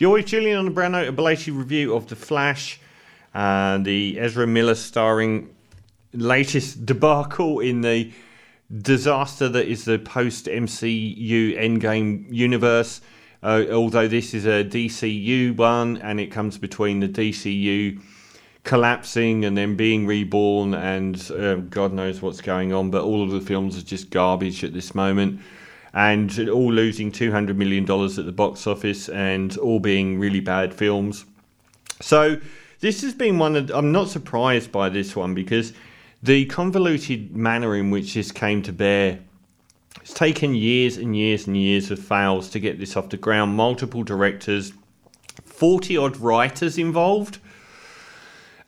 You're with Julian on the Brown Note, a review of The Flash, uh, the Ezra Miller starring latest debacle in the disaster that is the post MCU Endgame universe. Uh, although this is a DCU one, and it comes between the DCU collapsing and then being reborn, and uh, God knows what's going on. But all of the films are just garbage at this moment, and all losing two hundred million dollars at the box office, and all being really bad films. So this has been one of. I'm not surprised by this one because the convoluted manner in which this came to bear. It's taken years and years and years of fails to get this off the ground. Multiple directors, 40 odd writers involved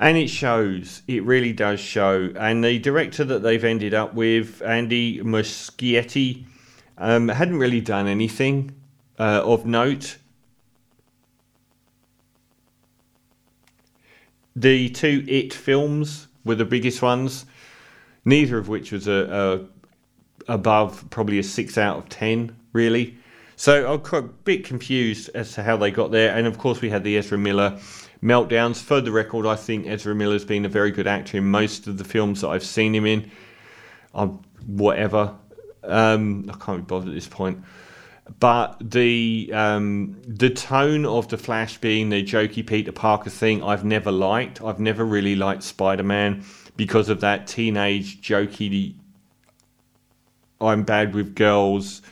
and it shows. It really does show. And the director that they've ended up with, Andy Muschietti, um, hadn't really done anything uh, of note. The two It films were the biggest ones, neither of which was a, a above probably a six out of ten, really. So I'm a bit confused as to how they got there. And of course, we had the Ezra Miller meltdowns. For the record, I think Ezra Miller's been a very good actor in most of the films that I've seen him in. Um, whatever. Um, I can't be bothered at this point. But the um, the tone of the Flash being the jokey Peter Parker thing, I've never liked. I've never really liked Spider Man because of that teenage jokey. I'm bad with girls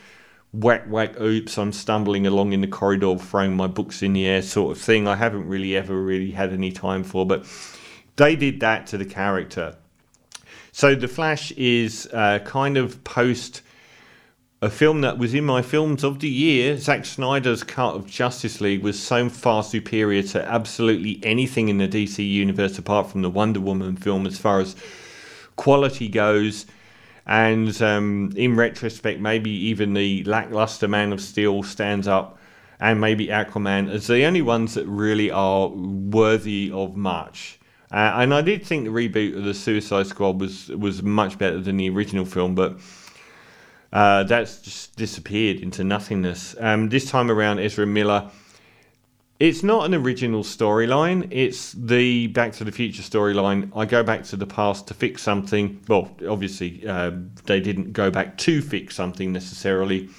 whack whack oops i'm stumbling along in the corridor throwing my books in the air sort of thing i haven't really ever really had any time for but they did that to the character so the flash is uh, kind of post a film that was in my films of the year Zack Snyder's cut of Justice League was so far superior to absolutely anything in the DC universe apart from the Wonder Woman film as far as quality goes and um, in retrospect, maybe even the lackluster Man of Steel stands up, and maybe Aquaman as the only ones that really are worthy of much. Uh, and I did think the reboot of the Suicide Squad was was much better than the original film, but uh, that's just disappeared into nothingness. Um, this time around, Ezra Miller it's not an original storyline. It's the Back to the Future storyline. I go back to the past to fix something. Well, obviously, uh, they didn't go back to fix something necessarily.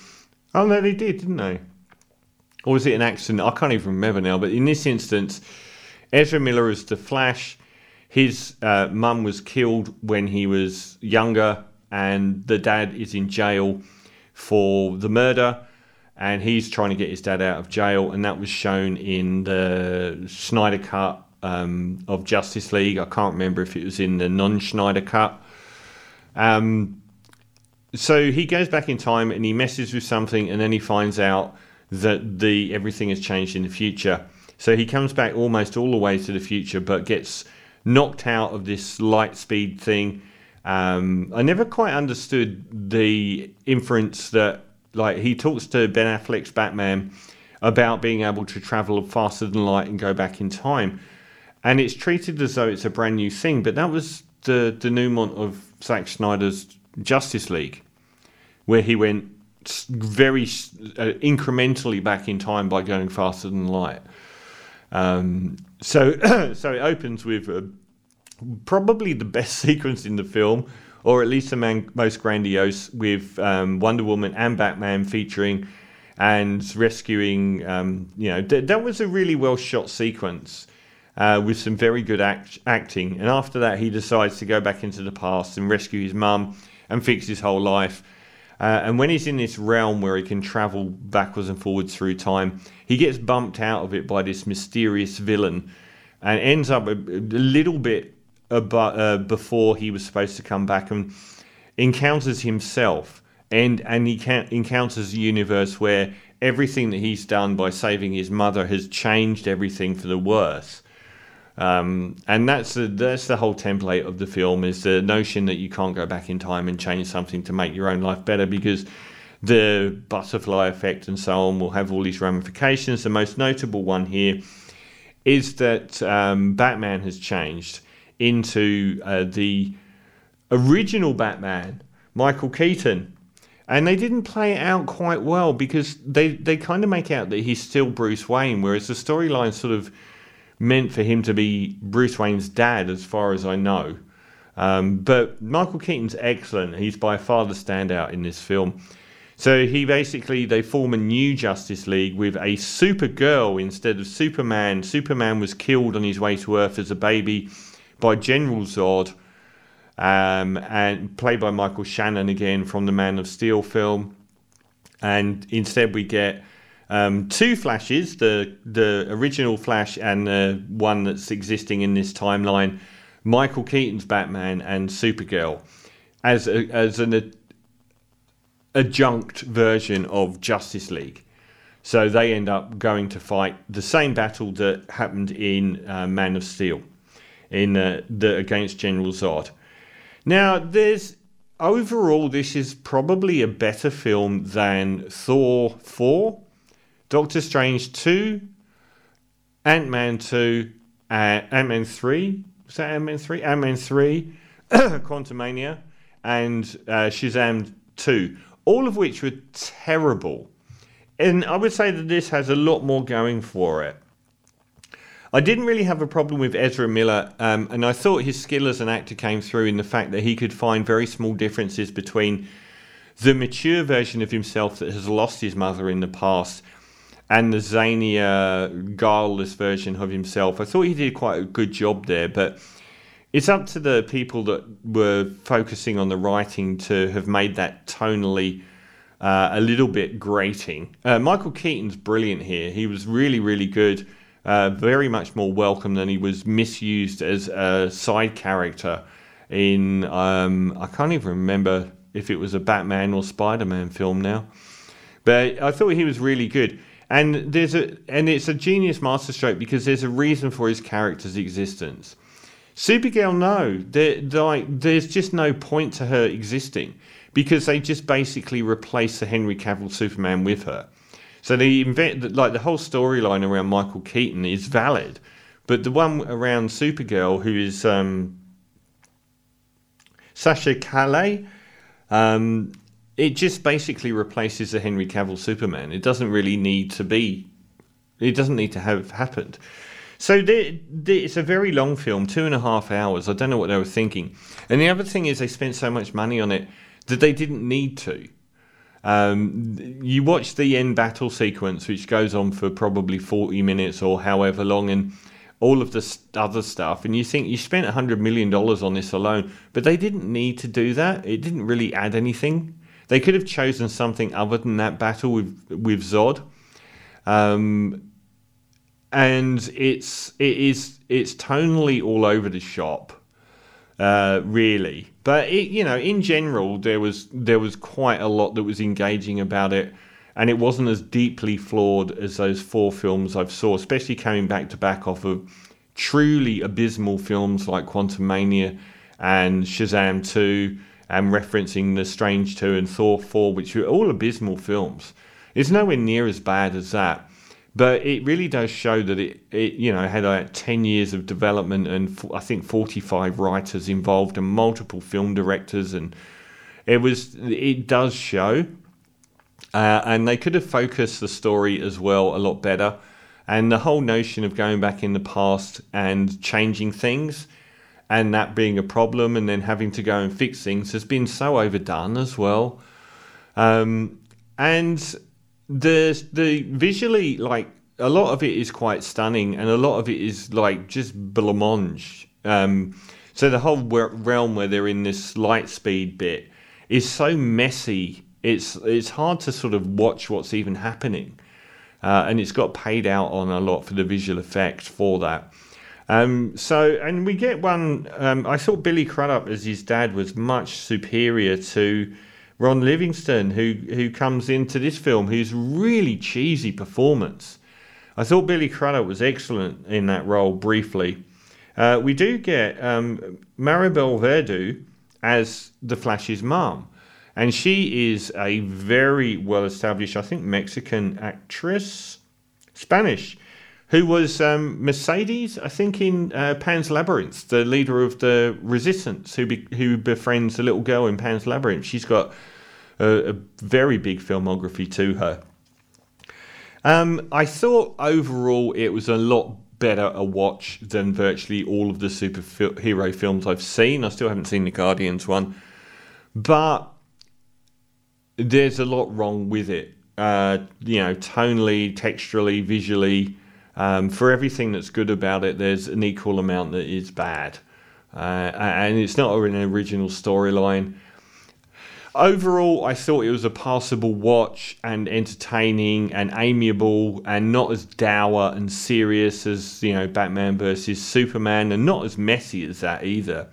Oh, no, they did, didn't they? Or was it an accident? I can't even remember now. But in this instance, Ezra Miller is the Flash. His uh, mum was killed when he was younger, and the dad is in jail for the murder and he's trying to get his dad out of jail, and that was shown in the Snyder cut um, of Justice League. I can't remember if it was in the non-Snyder cut. Um, so he goes back in time and he messes with something, and then he finds out that the everything has changed in the future. So he comes back almost all the way to the future, but gets knocked out of this light speed thing. Um, I never quite understood the inference that like he talks to Ben Affleck's Batman about being able to travel faster than light and go back in time, and it's treated as though it's a brand new thing. But that was the denouement of Zack Snyder's Justice League, where he went very uh, incrementally back in time by going faster than light. Um, so, so it opens with uh, probably the best sequence in the film, or at least the man, most grandiose, with um, Wonder Woman and Batman featuring and rescuing. Um, you know, th- that was a really well shot sequence uh, with some very good act- acting. And after that, he decides to go back into the past and rescue his mum and fix his whole life. Uh, and when he's in this realm where he can travel backwards and forwards through time, he gets bumped out of it by this mysterious villain and ends up a, a little bit uh, before he was supposed to come back and encounters himself and and he can, encounters a universe where everything that he's done by saving his mother has changed everything for the worse. Um, and that's the, that's the whole template of the film is the notion that you can't go back in time and change something to make your own life better because the butterfly effect and so on will have all these ramifications. The most notable one here is that um, Batman has changed into uh, the original Batman, Michael Keaton. And they didn't play it out quite well because they, they kind of make out that he's still Bruce Wayne, whereas the storyline sort of meant for him to be Bruce Wayne's dad, as far as I know. Um, but Michael Keaton's excellent. He's by far the standout in this film. So he basically they form a new Justice League with a Supergirl instead of Superman. Superman was killed on his way to Earth as a baby by General Zod, um, and played by Michael Shannon again from the Man of Steel film. And instead we get um, two Flashes, the the original Flash and the one that's existing in this timeline, Michael Keaton's Batman and Supergirl, as a, as an adjunct version of Justice League. So they end up going to fight the same battle that happened in uh, Man of Steel, in uh, the against General Zod. Now, there's overall this is probably a better film than Thor four, Doctor Strange two, Ant Man two, uh, Ant Man three. Was that Ant Man three? Ant Man three, Quantumania, and uh, Shazam two all of which were terrible. And I would say that this has a lot more going for it. I didn't really have a problem with Ezra Miller, um, and I thought his skill as an actor came through in the fact that he could find very small differences between the mature version of himself that has lost his mother in the past and the zanier, guileless version of himself. I thought he did quite a good job there, but it's up to the people that were focusing on the writing to have made that tonally uh, a little bit grating. Uh, Michael Keaton's brilliant here. He was really, really good. Uh, very much more welcome than he was misused as a side character in. Um, I can't even remember if it was a Batman or Spider Man film now, but I thought he was really good. And there's a and it's a genius masterstroke because there's a reason for his character's existence. Supergirl, no, there, like there's just no point to her existing because they just basically replace the Henry Cavill Superman with her. So they invent like the whole storyline around Michael Keaton is valid, but the one around Supergirl, who is um, Sasha Calle, um, it just basically replaces the Henry Cavill Superman. It doesn't really need to be. It doesn't need to have happened. So it's a very long film, two and a half hours. I don't know what they were thinking. And the other thing is, they spent so much money on it that they didn't need to. Um, you watch the end battle sequence, which goes on for probably 40 minutes or however long, and all of the other stuff, and you think you spent $100 million on this alone, but they didn't need to do that. It didn't really add anything. They could have chosen something other than that battle with, with Zod. Um, and it's it is it's tonally all over the shop, uh, really. But it, you know, in general, there was there was quite a lot that was engaging about it, and it wasn't as deeply flawed as those four films I've saw, especially coming back to back off of truly abysmal films like Quantumania and Shazam two, and referencing The Strange two and Thor four, which were all abysmal films. It's nowhere near as bad as that but it really does show that it, it you know had like 10 years of development and I think 45 writers involved and multiple film directors and it was it does show uh, and they could have focused the story as well a lot better and the whole notion of going back in the past and changing things and that being a problem and then having to go and fix things has been so overdone as well um, and the the visually like a lot of it is quite stunning, and a lot of it is like just blancmange. Um, so the whole realm where they're in this light speed bit is so messy. It's it's hard to sort of watch what's even happening, uh, and it's got paid out on a lot for the visual effects for that. Um, so and we get one. Um, I thought Billy Crudup as his dad was much superior to Ron Livingston, who who comes into this film, who's really cheesy performance. I thought Billy Crudup was excellent in that role. Briefly, uh, we do get um, Maribel Verdú as the Flash's mom, and she is a very well established, I think, Mexican actress, Spanish, who was um, Mercedes, I think, in uh, Pan's Labyrinth, the leader of the resistance, who be, who befriends the little girl in Pan's Labyrinth. She's got a, a very big filmography to her. Um, I thought overall it was a lot better a watch than virtually all of the superhero films I've seen. I still haven't seen the Guardians one, but there's a lot wrong with it. Uh, you know, tonally, texturally, visually. Um, for everything that's good about it, there's an equal amount that is bad. Uh, and it's not an original storyline. Overall, I thought it was a passable watch and entertaining and amiable and not as dour and serious as, you know, Batman versus Superman and not as messy as that either.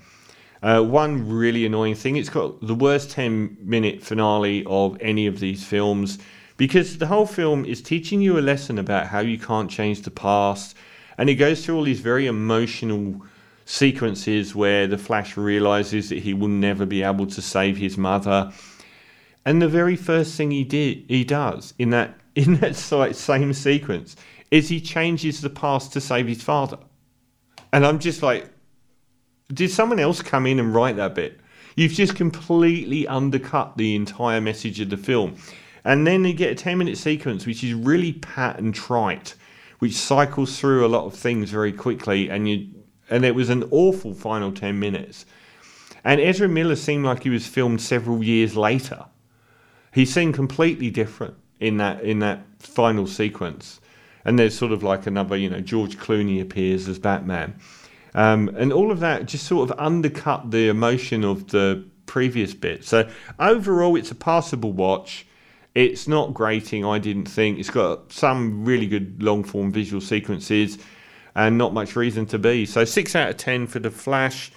Uh, one really annoying thing, it's got the worst 10 minute finale of any of these films because the whole film is teaching you a lesson about how you can't change the past and it goes through all these very emotional sequences where the Flash realizes that he will never be able to save his mother. And the very first thing he did he does in that in that same sequence is he changes the past to save his father. And I'm just like, did someone else come in and write that bit? You've just completely undercut the entire message of the film. And then you get a 10 minute sequence which is really pat and trite, which cycles through a lot of things very quickly, and you and it was an awful final 10 minutes. And Ezra Miller seemed like he was filmed several years later. He seemed completely different in that in that final sequence. And there's sort of like another, you know, George Clooney appears as Batman. Um, and all of that just sort of undercut the emotion of the previous bit. So overall, it's a passable watch. It's not grating, I didn't think. It's got some really good long form visual sequences and not much reason to be. So six out of ten for the Flash.